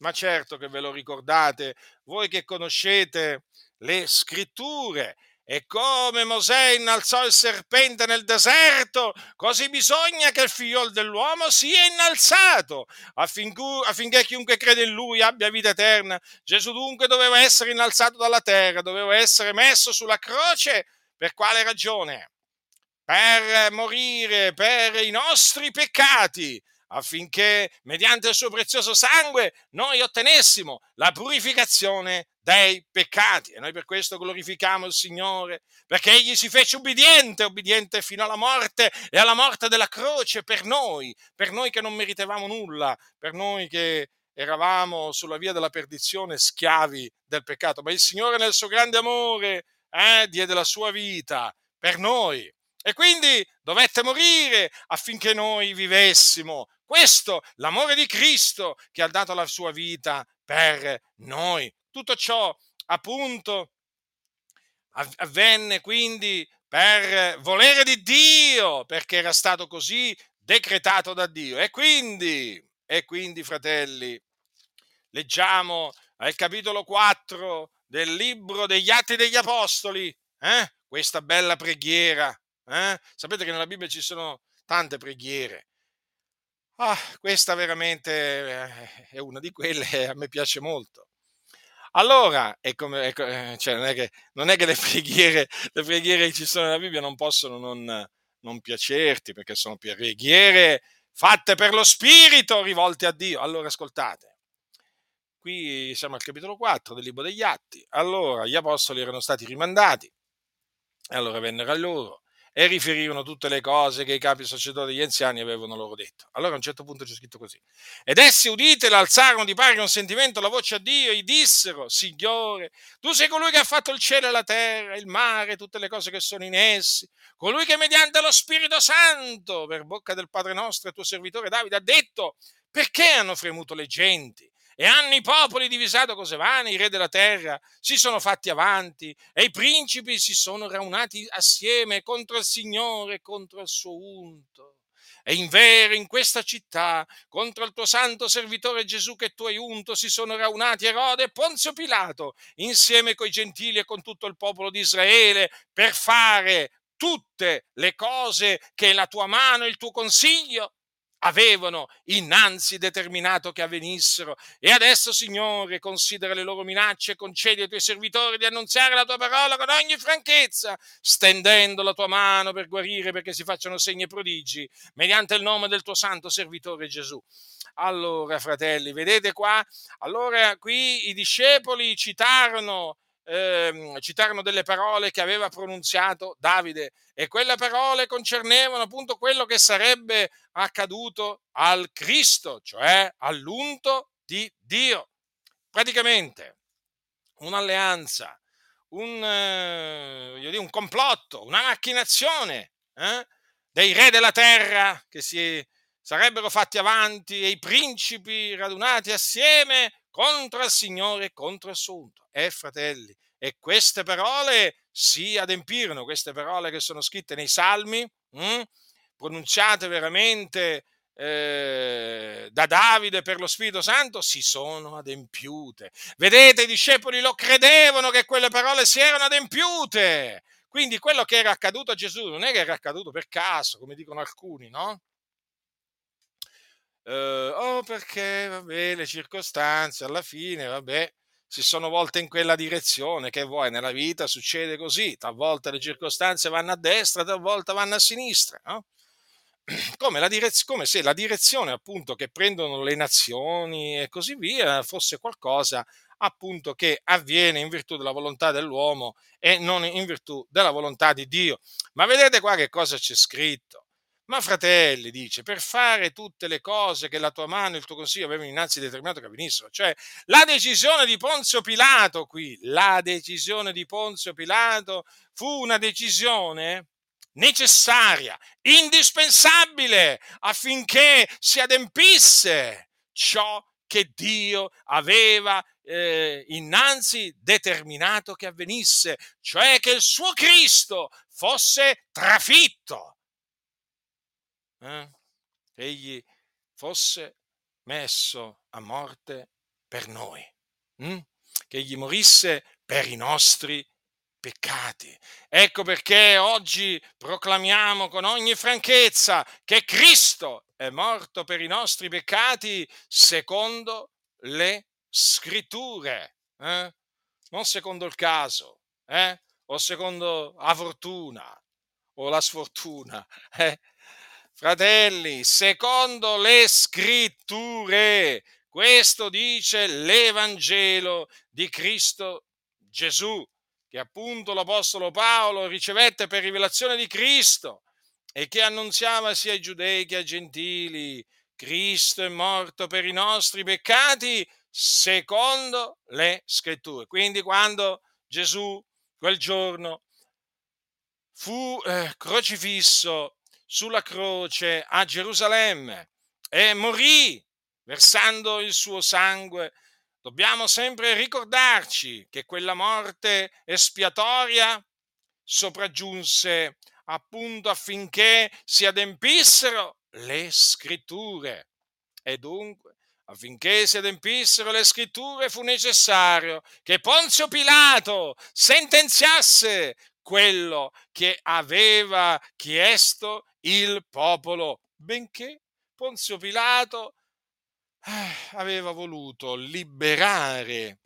Ma certo che ve lo ricordate, voi che conoscete le scritture e come Mosè innalzò il serpente nel deserto, così bisogna che il figlio dell'uomo sia innalzato affinché, chiunque crede in lui abbia vita eterna. Gesù dunque doveva essere innalzato dalla terra, doveva essere messo sulla croce. Per quale ragione? Per morire per i nostri peccati affinché mediante il suo prezioso sangue noi ottenessimo la purificazione dei peccati. E noi per questo glorifichiamo il Signore, perché Egli si fece ubbidiente, ubbidiente fino alla morte e alla morte della croce per noi, per noi che non meritavamo nulla, per noi che eravamo sulla via della perdizione, schiavi del peccato. Ma il Signore nel suo grande amore eh, diede la sua vita per noi. E quindi dovette morire affinché noi vivessimo questo, l'amore di Cristo che ha dato la sua vita per noi. Tutto ciò appunto avvenne quindi per volere di Dio, perché era stato così decretato da Dio. E quindi, e quindi fratelli, leggiamo al capitolo 4 del libro degli Atti degli Apostoli, eh? questa bella preghiera. Eh? Sapete che nella Bibbia ci sono tante preghiere. Ah, questa veramente eh, è una di quelle che a me piace molto. Allora, è come, è, eh, cioè non, è che, non, è che, le preghiere, le preghiere che ci sono nella Bibbia non possono non, non piacerti, perché sono preghiere fatte per lo Spirito rivolte a Dio. Allora, ascoltate, qui siamo al capitolo 4 del libro degli Atti. Allora, gli apostoli erano stati rimandati, e allora vennero a loro e riferivano tutte le cose che i capi sacerdoti e gli anziani avevano loro detto. Allora a un certo punto c'è scritto così. Ed essi udite alzarono di pari consentimento la voce a Dio e dissero, Signore, tu sei colui che ha fatto il cielo e la terra, il mare, tutte le cose che sono in essi, colui che mediante lo Spirito Santo, per bocca del Padre nostro e tuo servitore Davide, ha detto, perché hanno fremuto le genti? E hanno i popoli divisato cose vane, i re della terra si sono fatti avanti e i principi si sono raunati assieme contro il Signore e contro il suo unto. E in vero in questa città, contro il tuo santo servitore Gesù che tu hai unto, si sono raunati Erode e Ponzio Pilato, insieme coi gentili e con tutto il popolo di Israele, per fare tutte le cose che la tua mano e il tuo consiglio avevano innanzi determinato che avvenissero. E adesso, Signore, considera le loro minacce e concedi ai tuoi servitori di annunziare la tua parola con ogni franchezza, stendendo la tua mano per guarire perché si facciano segni e prodigi, mediante il nome del tuo santo servitore Gesù. Allora, fratelli, vedete qua? Allora, qui i discepoli citarono eh, citarono delle parole che aveva pronunziato Davide e quelle parole concernevano appunto quello che sarebbe accaduto al Cristo, cioè all'unto di Dio. Praticamente un'alleanza, un, eh, un complotto, una macchinazione eh, dei re della terra che si sarebbero fatti avanti e i principi radunati assieme contro il Signore e contro il suo unto. Eh, fratelli, e queste parole si adempirono, queste parole che sono scritte nei Salmi, mh, hm, pronunciate veramente eh, da Davide per lo Spirito Santo, si sono adempiute. Vedete, i discepoli lo credevano che quelle parole si erano adempiute. Quindi quello che era accaduto a Gesù non è che era accaduto per caso, come dicono alcuni, no? Eh, oh perché, vabbè, le circostanze alla fine, vabbè, si sono volte in quella direzione, che vuoi, nella vita succede così, talvolta le circostanze vanno a destra, talvolta vanno a sinistra, no? Come, direz- come se la direzione appunto che prendono le nazioni e così via fosse qualcosa appunto che avviene in virtù della volontà dell'uomo e non in virtù della volontà di Dio. Ma vedete qua che cosa c'è scritto? Ma fratelli, dice, per fare tutte le cose che la tua mano e il tuo consiglio avevano innanzi determinato che avvenissero, cioè la decisione di Ponzio Pilato qui, la decisione di Ponzio Pilato fu una decisione necessaria, indispensabile affinché si adempisse ciò che Dio aveva eh, innanzi determinato che avvenisse, cioè che il suo Cristo fosse trafitto eh, egli fosse messo a morte per noi, hm? che egli morisse per i nostri peccati. Ecco perché oggi proclamiamo con ogni franchezza che Cristo è morto per i nostri peccati secondo le scritture, eh? non secondo il caso, eh? o secondo la fortuna o la sfortuna. Eh? Fratelli, secondo le scritture, questo dice l'Evangelo di Cristo Gesù, che appunto l'Apostolo Paolo ricevette per rivelazione di Cristo e che annunziava sia ai giudei che ai gentili. Cristo è morto per i nostri peccati secondo le scritture. Quindi quando Gesù quel giorno fu eh, crocifisso sulla croce a Gerusalemme e morì versando il suo sangue, dobbiamo sempre ricordarci che quella morte espiatoria sopraggiunse appunto affinché si adempissero le scritture. E dunque, affinché si adempissero le scritture, fu necessario che Ponzio Pilato sentenziasse quello che aveva chiesto il popolo, benché Ponzio Pilato eh, aveva voluto liberare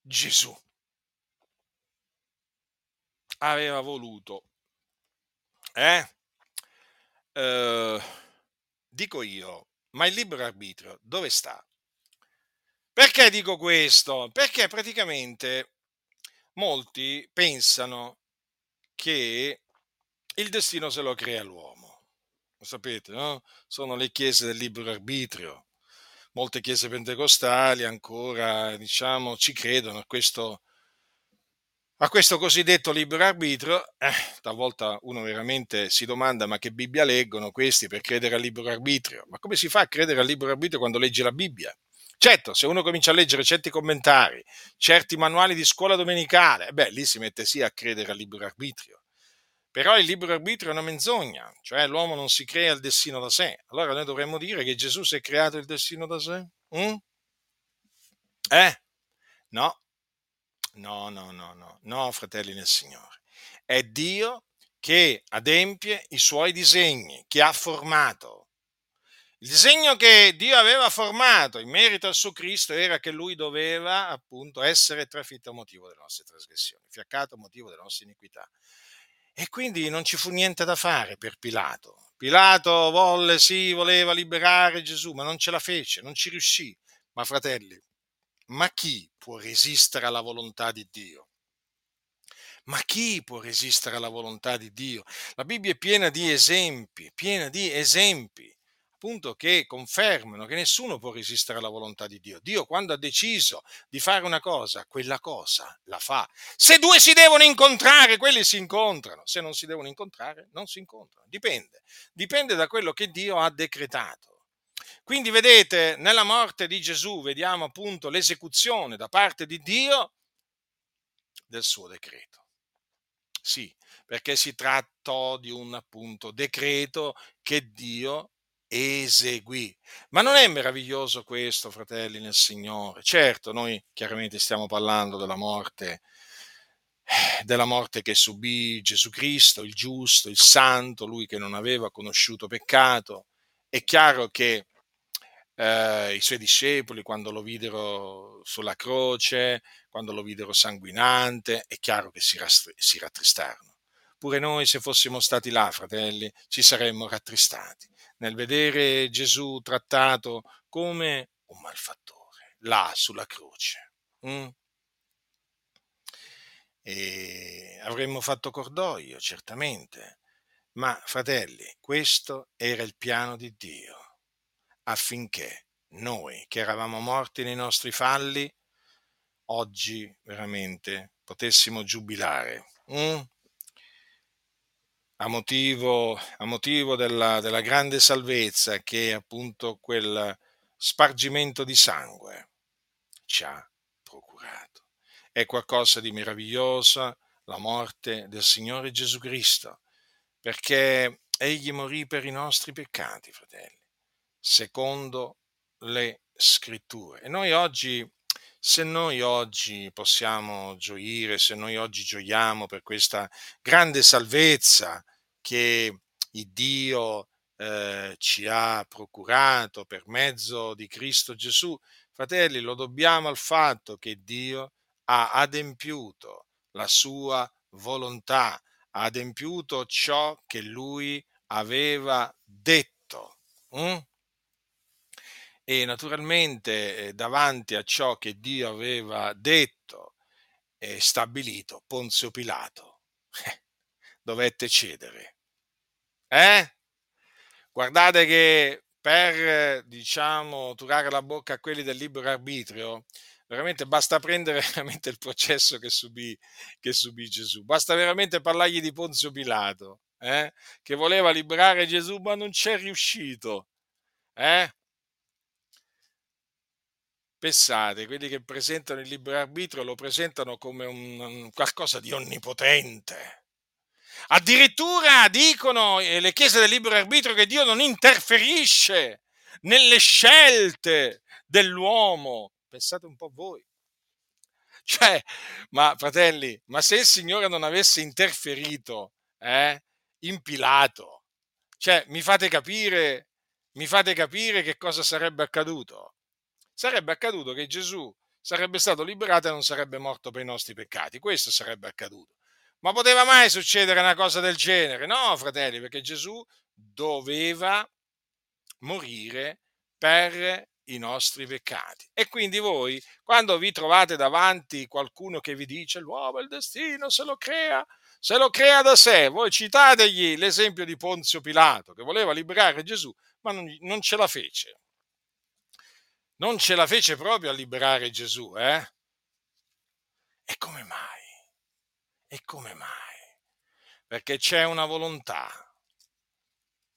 Gesù. Aveva voluto, eh? eh, dico io, ma il libero arbitrio dove sta? Perché dico questo? Perché praticamente molti pensano che il destino se lo crea l'uomo. Lo sapete, no? Sono le chiese del libero arbitrio. Molte chiese pentecostali ancora, diciamo, ci credono a questo, a questo cosiddetto libero arbitrio. Eh, talvolta uno veramente si domanda ma che Bibbia leggono questi per credere al libero arbitrio? Ma come si fa a credere al libero arbitrio quando legge la Bibbia? Certo, se uno comincia a leggere certi commentari, certi manuali di scuola domenicale, beh, lì si mette sì a credere al libero arbitrio. Però il libero arbitrio è una menzogna, cioè l'uomo non si crea il destino da sé. Allora noi dovremmo dire che Gesù si è creato il destino da sé? Mm? Eh? No. No, no, no, no, no, fratelli nel Signore. È Dio che adempie i suoi disegni, che ha formato. Il disegno che Dio aveva formato in merito al suo Cristo era che lui doveva appunto essere trafitto motivo delle nostre trasgressioni, fiaccato motivo delle nostre iniquità. E quindi non ci fu niente da fare per Pilato. Pilato volle, sì, voleva liberare Gesù, ma non ce la fece, non ci riuscì. Ma fratelli, ma chi può resistere alla volontà di Dio? Ma chi può resistere alla volontà di Dio? La Bibbia è piena di esempi, piena di esempi appunto che confermano che nessuno può resistere alla volontà di Dio. Dio quando ha deciso di fare una cosa, quella cosa la fa. Se due si devono incontrare, quelli si incontrano, se non si devono incontrare, non si incontrano. Dipende, dipende da quello che Dio ha decretato. Quindi vedete, nella morte di Gesù vediamo appunto l'esecuzione da parte di Dio del suo decreto. Sì, perché si trattò di un appunto decreto che Dio eseguì. Ma non è meraviglioso questo, fratelli nel Signore? Certo, noi chiaramente stiamo parlando della morte, della morte che subì Gesù Cristo, il giusto, il santo, lui che non aveva conosciuto peccato. È chiaro che eh, i suoi discepoli, quando lo videro sulla croce, quando lo videro sanguinante, è chiaro che si, rastri- si rattristarono. Pure noi, se fossimo stati là, fratelli, ci saremmo rattristati nel vedere Gesù trattato come un malfattore, là sulla croce. Mm? e avremmo fatto cordoglio, certamente. Ma, fratelli, questo era il piano di Dio, affinché noi, che eravamo morti nei nostri falli, oggi veramente potessimo giubilare. Mm? A motivo, a motivo della, della grande salvezza che appunto quel spargimento di sangue ci ha procurato. È qualcosa di meraviglioso la morte del Signore Gesù Cristo, perché Egli morì per i nostri peccati, fratelli, secondo le scritture. E noi oggi, se noi oggi possiamo gioire, se noi oggi gioiamo per questa grande salvezza che Dio eh, ci ha procurato per mezzo di Cristo Gesù, fratelli, lo dobbiamo al fatto che Dio ha adempiuto la sua volontà, ha adempiuto ciò che lui aveva detto. Mm? E naturalmente eh, davanti a ciò che Dio aveva detto e stabilito, Ponzio Pilato dovette cedere. Eh? Guardate che per, diciamo, turare la bocca a quelli del libero arbitrio, veramente basta prendere veramente il processo che subì, che subì Gesù, basta veramente parlargli di Ponzio Pilato, eh? che voleva liberare Gesù ma non c'è riuscito. Eh? Pensate, quelli che presentano il libero arbitrio lo presentano come un, un qualcosa di onnipotente. Addirittura dicono eh, le chiese del libero arbitrio che Dio non interferisce nelle scelte dell'uomo. Pensate un po' voi. Cioè, ma fratelli, ma se il Signore non avesse interferito eh, in Pilato, cioè, mi fate capire, mi fate capire che cosa sarebbe accaduto? Sarebbe accaduto che Gesù sarebbe stato liberato e non sarebbe morto per i nostri peccati. Questo sarebbe accaduto. Ma poteva mai succedere una cosa del genere? No, fratelli, perché Gesù doveva morire per i nostri peccati. E quindi voi, quando vi trovate davanti qualcuno che vi dice l'uomo il destino se lo crea, se lo crea da sé, voi citategli l'esempio di Ponzio Pilato che voleva liberare Gesù, ma non, non ce la fece. Non ce la fece proprio a liberare Gesù, eh? E come mai? E come mai? Perché c'è una volontà,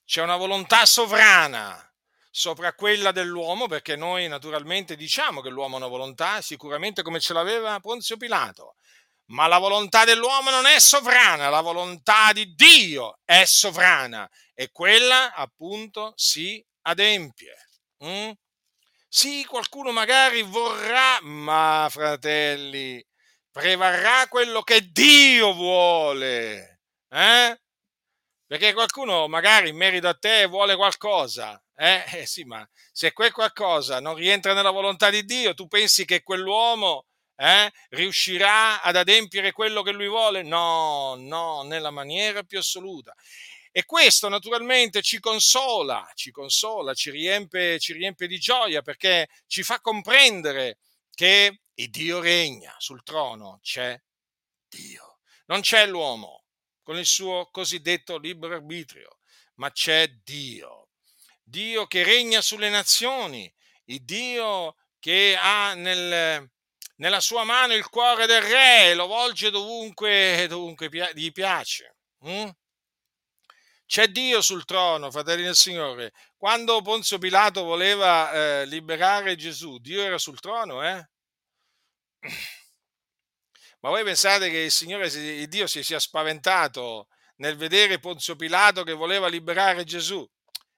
c'è una volontà sovrana sopra quella dell'uomo, perché noi naturalmente diciamo che l'uomo ha una volontà, sicuramente come ce l'aveva Ponzio Pilato, ma la volontà dell'uomo non è sovrana, la volontà di Dio è sovrana e quella appunto si adempie. Mm? Sì, qualcuno magari vorrà, ma fratelli, prevarrà quello che Dio vuole. Eh? Perché qualcuno magari in merito a te vuole qualcosa. Eh? eh sì, ma se quel qualcosa non rientra nella volontà di Dio, tu pensi che quell'uomo eh, riuscirà ad adempiere quello che lui vuole? No, no, nella maniera più assoluta. E questo naturalmente ci consola, ci consola, ci riempie, ci riempie di gioia perché ci fa comprendere che il Dio regna sul trono, c'è Dio. Non c'è l'uomo con il suo cosiddetto libero arbitrio, ma c'è Dio. Dio che regna sulle nazioni, il Dio che ha nel, nella sua mano il cuore del re, lo volge dovunque, dovunque gli piace. Mm? C'è Dio sul trono, fratelli del Signore. Quando Ponzio Pilato voleva eh, liberare Gesù, Dio era sul trono, eh? Ma voi pensate che il Signore, il Dio si sia spaventato nel vedere Ponzio Pilato che voleva liberare Gesù?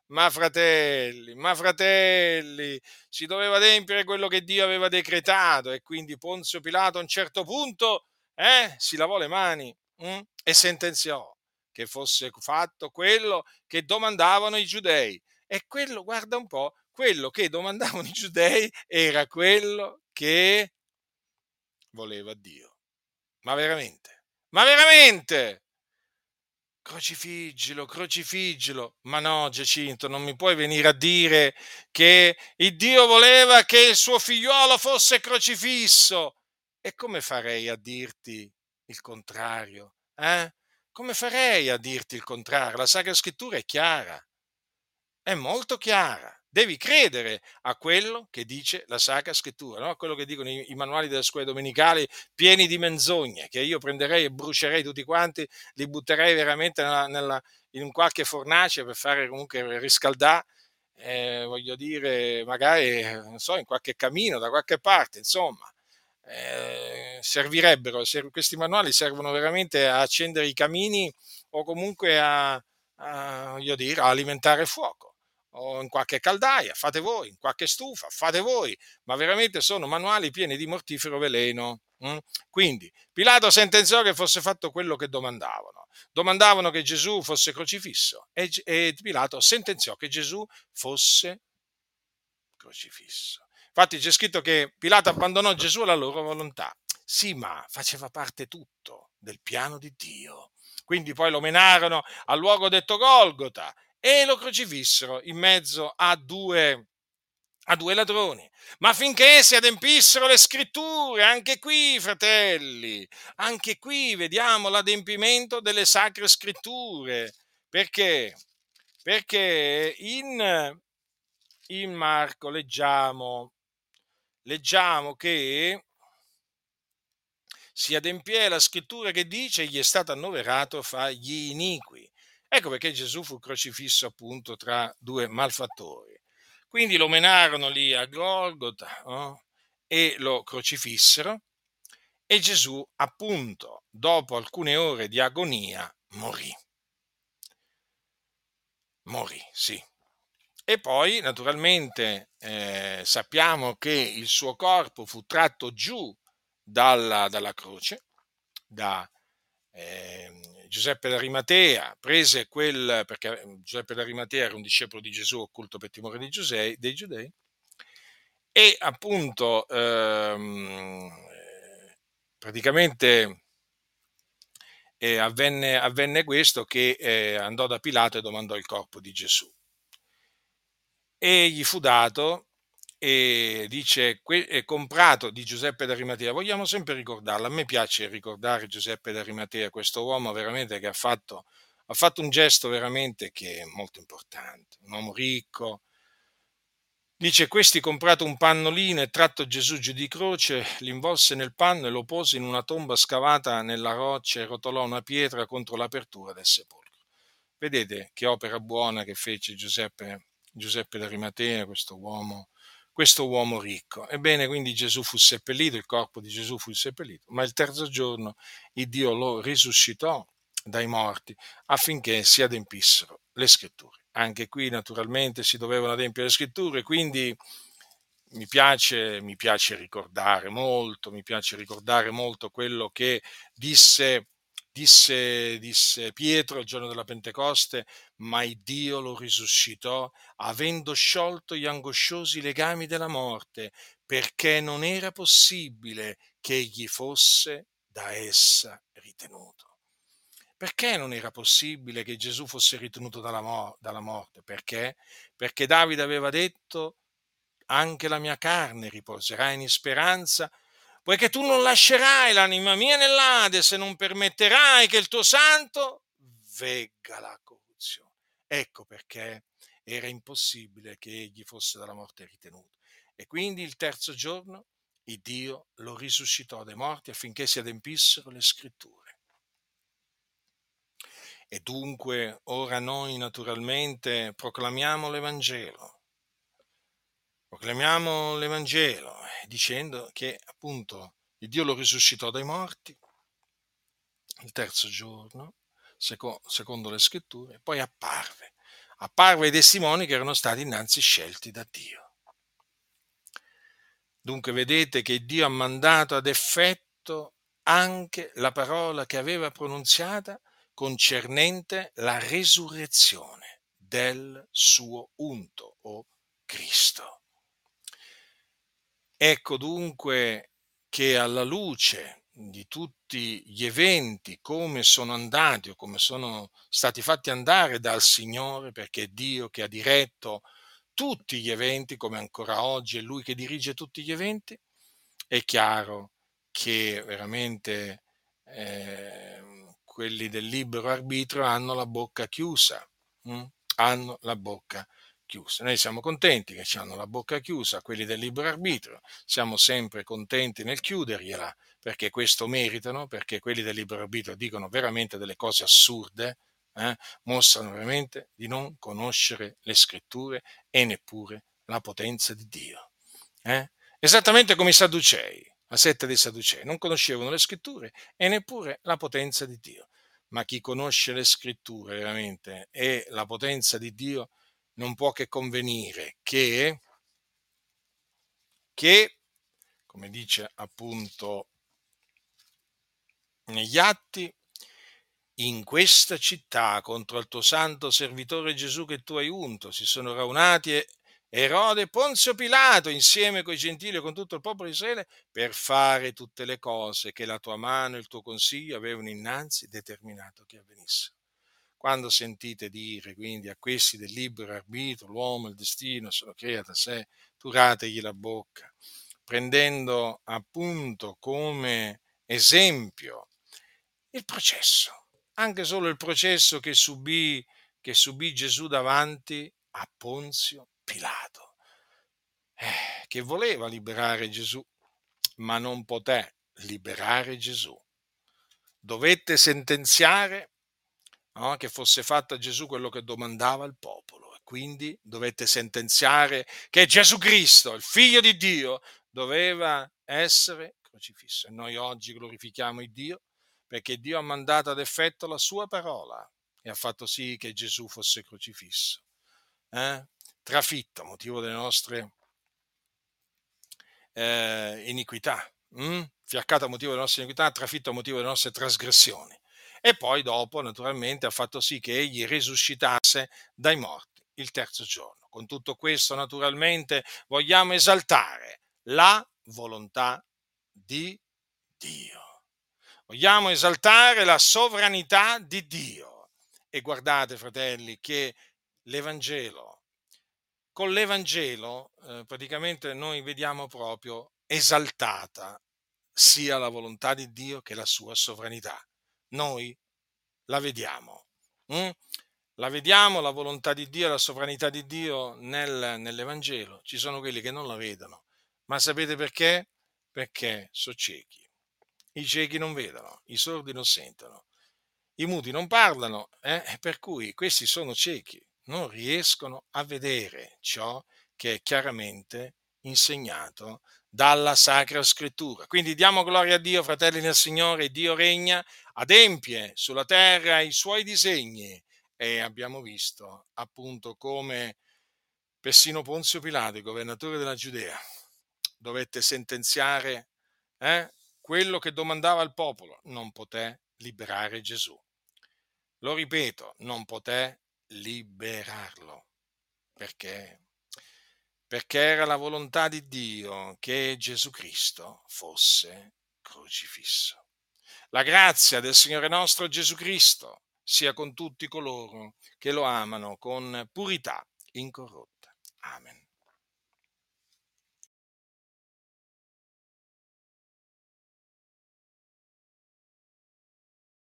Ma fratelli, ma fratelli, si doveva adempiere quello che Dio aveva decretato e quindi Ponzio Pilato a un certo punto eh, si lavò le mani hm, e sentenziò che fosse fatto quello che domandavano i giudei. E quello, guarda un po', quello che domandavano i giudei era quello che voleva Dio. Ma veramente? Ma veramente? Crocifiggilo, crocifiggilo. Ma no, Giacinto, non mi puoi venire a dire che il Dio voleva che il suo figliuolo fosse crocifisso. E come farei a dirti il contrario? Eh? Come farei a dirti il contrario? La Sacra Scrittura è chiara, è molto chiara. Devi credere a quello che dice la Sacra Scrittura, no? a quello che dicono i, i, manuali delle scuole domenicali pieni di menzogne, che io prenderei e brucerei tutti quanti, li butterei veramente nella, nella, in qualche fornace per fare comunque riscaldare, eh, voglio dire, magari, non so, in qualche camino, da qualche parte, insomma. Eh, servirebbero, questi manuali servono veramente a accendere i camini o comunque a, a, dire, a alimentare fuoco o in qualche caldaia, fate voi, in qualche stufa, fate voi, ma veramente sono manuali pieni di mortifero veleno. Mm? Quindi Pilato sentenziò che fosse fatto quello che domandavano. Domandavano che Gesù fosse crocifisso e, e Pilato sentenziò che Gesù fosse crocifisso. Infatti c'è scritto che Pilato abbandonò Gesù alla loro volontà. Sì, ma faceva parte tutto del piano di Dio. Quindi poi lo menarono al luogo detto Golgota e lo crocifissero in mezzo a due, a due ladroni. Ma finché si adempissero le scritture, anche qui, fratelli, anche qui vediamo l'adempimento delle sacre scritture. Perché? Perché in, in Marco leggiamo, leggiamo che si adempie la scrittura che dice gli è stato annoverato fra gli iniqui. Ecco perché Gesù fu crocifisso appunto tra due malfattori. Quindi lo menarono lì a Golgota no? e lo crocifissero e Gesù appunto dopo alcune ore di agonia morì. Morì, sì. E poi naturalmente eh, sappiamo che il suo corpo fu tratto giù dalla, dalla croce, da, eh, Giuseppe d'Arimatea prese quel, perché ehm, Giuseppe d'Arimatea era un discepolo di Gesù occulto per timore dei, Giusei, dei giudei, e appunto ehm, praticamente eh, avvenne, avvenne, questo che eh, andò da Pilato e domandò il corpo di Gesù. E gli fu dato e dice è comprato di Giuseppe d'Arimatea. Vogliamo sempre ricordarlo. A me piace ricordare Giuseppe d'Arimatea, questo uomo veramente che ha fatto, ha fatto un gesto veramente che è molto importante. Un uomo ricco. Dice: Questi comprato un pannolino e tratto Gesù giù di croce, l'involse nel panno e lo pose in una tomba scavata nella roccia e rotolò una pietra contro l'apertura del sepolcro. Vedete che opera buona che fece Giuseppe, Giuseppe d'Arimatea, questo uomo questo uomo ricco. Ebbene, quindi Gesù fu seppellito, il corpo di Gesù fu seppellito, ma il terzo giorno il Dio lo risuscitò dai morti affinché si adempissero le scritture. Anche qui naturalmente si dovevano adempiere le scritture, quindi mi piace, mi piace ricordare molto, mi piace ricordare molto quello che disse disse, disse Pietro il giorno della Pentecoste, ma il Dio lo risuscitò avendo sciolto gli angosciosi legami della morte, perché non era possibile che egli fosse da essa ritenuto. Perché non era possibile che Gesù fosse ritenuto dalla, mor- dalla morte? Perché? Perché Davide aveva detto anche la mia carne riposerà in speranza poiché tu non lascerai l'anima mia nell'Ade se non permetterai che il tuo santo vegga la corruzione. Ecco perché era impossibile che egli fosse dalla morte ritenuto. E quindi il terzo giorno il Dio lo risuscitò dai morti affinché si adempissero le scritture. E dunque ora noi naturalmente proclamiamo l'Evangelo Proclamiamo l'Evangelo eh, dicendo che appunto il Dio lo risuscitò dai morti il terzo giorno, secondo le scritture, poi apparve. Apparve ai testimoni che erano stati innanzi scelti da Dio. Dunque vedete che Dio ha mandato ad effetto anche la parola che aveva pronunziata concernente la resurrezione del suo unto o Cristo. Ecco dunque che alla luce di tutti gli eventi, come sono andati o come sono stati fatti andare dal Signore, perché è Dio che ha diretto tutti gli eventi, come ancora oggi è Lui che dirige tutti gli eventi, è chiaro che veramente eh, quelli del libero arbitrio hanno la bocca chiusa, hm? hanno la bocca chiusa. Noi siamo contenti che ci hanno la bocca chiusa, quelli del libero arbitrio, siamo sempre contenti nel chiudergliela, perché questo meritano, perché quelli del libero arbitrio dicono veramente delle cose assurde, eh? mostrano veramente di non conoscere le scritture e neppure la potenza di Dio. Eh? Esattamente come i Sadducei, la setta dei Sadducei, non conoscevano le scritture e neppure la potenza di Dio. Ma chi conosce le scritture veramente e la potenza di Dio non può che convenire che, che come dice appunto negli atti, in questa città contro il tuo santo servitore Gesù che tu hai unto si sono raunati Erode e Ponzio Pilato insieme con i gentili e con tutto il popolo di Israele per fare tutte le cose che la tua mano e il tuo consiglio avevano innanzi determinato che avvenissero. Quando sentite dire quindi a questi del libero arbitro, l'uomo, il destino, se lo crea da sé, turategli la bocca, prendendo appunto come esempio il processo, anche solo il processo che subì, che subì Gesù davanti a Ponzio Pilato, eh, che voleva liberare Gesù, ma non poté liberare Gesù. Dovette sentenziare no, che fosse fatto a Gesù quello che domandava il popolo. E quindi dovette sentenziare che Gesù Cristo, il figlio di Dio, doveva essere crocifisso. E noi oggi glorifichiamo il Dio perché Dio ha mandato ad effetto la sua parola e ha fatto sì che Gesù fosse crocifisso. Eh? trafitto motivo delle nostre eh, iniquità, hm? fiaccato a motivo delle nostre iniquità, trafitto a motivo delle nostre trasgressioni. E poi dopo, naturalmente, ha fatto sì che egli risuscitasse dai morti il terzo giorno. Con tutto questo, naturalmente, vogliamo esaltare la volontà di Dio. Vogliamo esaltare la sovranità di Dio. E guardate, fratelli, che l'Evangelo con l'Evangelo eh, praticamente noi vediamo proprio esaltata sia la volontà di Dio che la sua sovranità. Noi la vediamo. Hm? La vediamo, la volontà di Dio, la sovranità di Dio nel, nell'Evangelo. Ci sono quelli che non la vedono. Ma sapete perché? Perché sono ciechi. I ciechi non vedono, i sordi non sentono, i muti non parlano, eh? per cui questi sono ciechi non riescono a vedere ciò che è chiaramente insegnato dalla Sacra Scrittura. Quindi diamo gloria a Dio, fratelli nel Signore, Dio regna, adempie sulla terra i suoi disegni e abbiamo visto appunto come persino Ponzio Pilato, il governatore della Giudea, dovette sentenziare eh, quello che domandava al popolo, non poté liberare Gesù. Lo ripeto, non poté liberarlo. Perché? Perché era la volontà di Dio che Gesù Cristo fosse crocifisso. La grazia del Signore nostro Gesù Cristo sia con tutti coloro che lo amano con purità incorrotta. Amen.